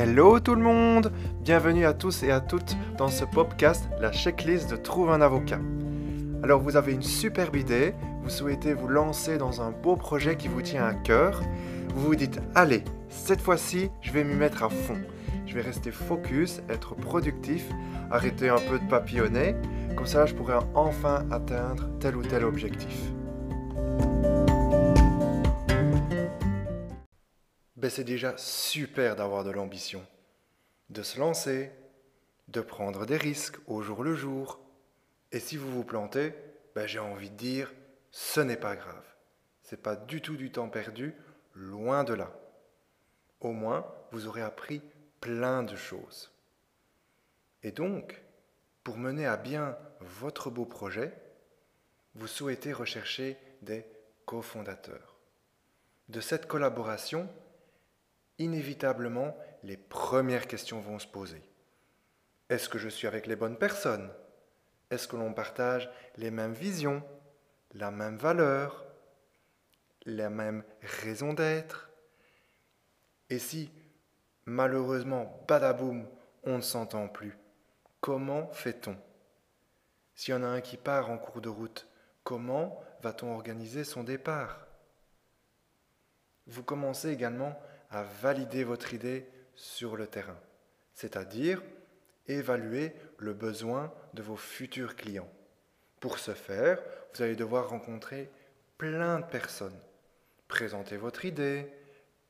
Hello tout le monde Bienvenue à tous et à toutes dans ce podcast, la checklist de Trouve un avocat. Alors vous avez une superbe idée, vous souhaitez vous lancer dans un beau projet qui vous tient à cœur, vous vous dites allez, cette fois-ci je vais m'y mettre à fond. Je vais rester focus, être productif, arrêter un peu de papillonner, comme ça je pourrai enfin atteindre tel ou tel objectif. Ben, c'est déjà super d'avoir de l'ambition, de se lancer, de prendre des risques au jour le jour. Et si vous vous plantez, ben, j'ai envie de dire, ce n'est pas grave. C'est pas du tout du temps perdu, loin de là. Au moins, vous aurez appris plein de choses. Et donc, pour mener à bien votre beau projet, vous souhaitez rechercher des cofondateurs. De cette collaboration, inévitablement, les premières questions vont se poser. Est-ce que je suis avec les bonnes personnes? Est-ce que l'on partage les mêmes visions, la même valeur, la même raison d'être? Et si, malheureusement, badaboum, on ne s'entend plus, comment fait-on? S'il y en a un qui part en cours de route, comment va-t-on organiser son départ? Vous commencez également à valider votre idée sur le terrain, c'est-à-dire évaluer le besoin de vos futurs clients. Pour ce faire, vous allez devoir rencontrer plein de personnes, présenter votre idée,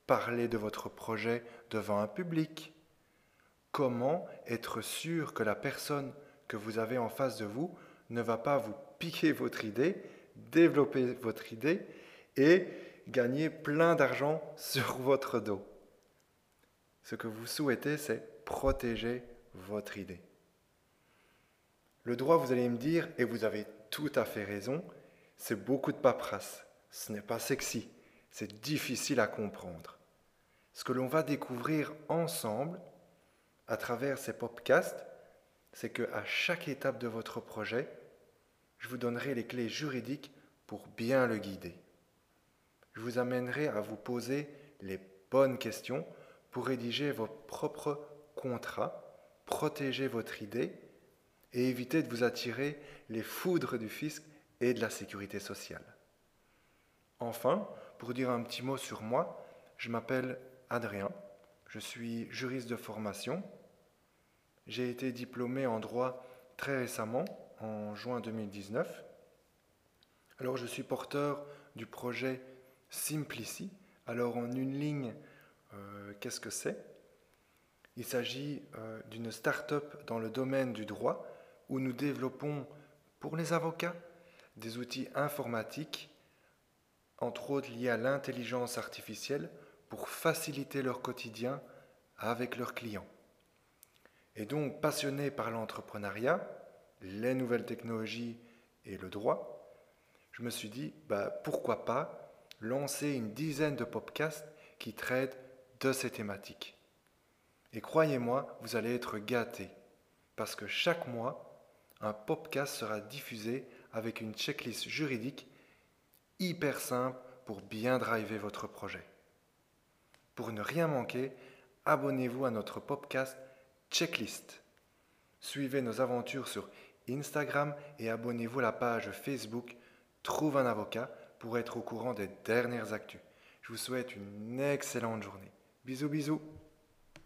parler de votre projet devant un public. Comment être sûr que la personne que vous avez en face de vous ne va pas vous piquer votre idée, développer votre idée et gagner plein d'argent sur votre dos. Ce que vous souhaitez, c'est protéger votre idée. Le droit, vous allez me dire, et vous avez tout à fait raison, c'est beaucoup de paperasse. Ce n'est pas sexy, c'est difficile à comprendre. Ce que l'on va découvrir ensemble à travers ces podcasts, c'est qu'à chaque étape de votre projet, je vous donnerai les clés juridiques pour bien le guider je vous amènerai à vous poser les bonnes questions pour rédiger vos propres contrats, protéger votre idée et éviter de vous attirer les foudres du fisc et de la sécurité sociale. Enfin, pour dire un petit mot sur moi, je m'appelle Adrien, je suis juriste de formation. J'ai été diplômé en droit très récemment, en juin 2019. Alors je suis porteur du projet Simplici. Alors en une ligne, euh, qu'est-ce que c'est? Il s'agit euh, d'une start-up dans le domaine du droit où nous développons pour les avocats des outils informatiques, entre autres liés à l'intelligence artificielle, pour faciliter leur quotidien avec leurs clients. Et donc passionné par l'entrepreneuriat, les nouvelles technologies et le droit, je me suis dit, bah, pourquoi pas lancer une dizaine de podcasts qui traitent de ces thématiques. Et croyez-moi, vous allez être gâtés, parce que chaque mois, un podcast sera diffusé avec une checklist juridique hyper simple pour bien driver votre projet. Pour ne rien manquer, abonnez-vous à notre podcast Checklist. Suivez nos aventures sur Instagram et abonnez-vous à la page Facebook Trouve un avocat pour être au courant des dernières actus. Je vous souhaite une excellente journée. Bisous bisous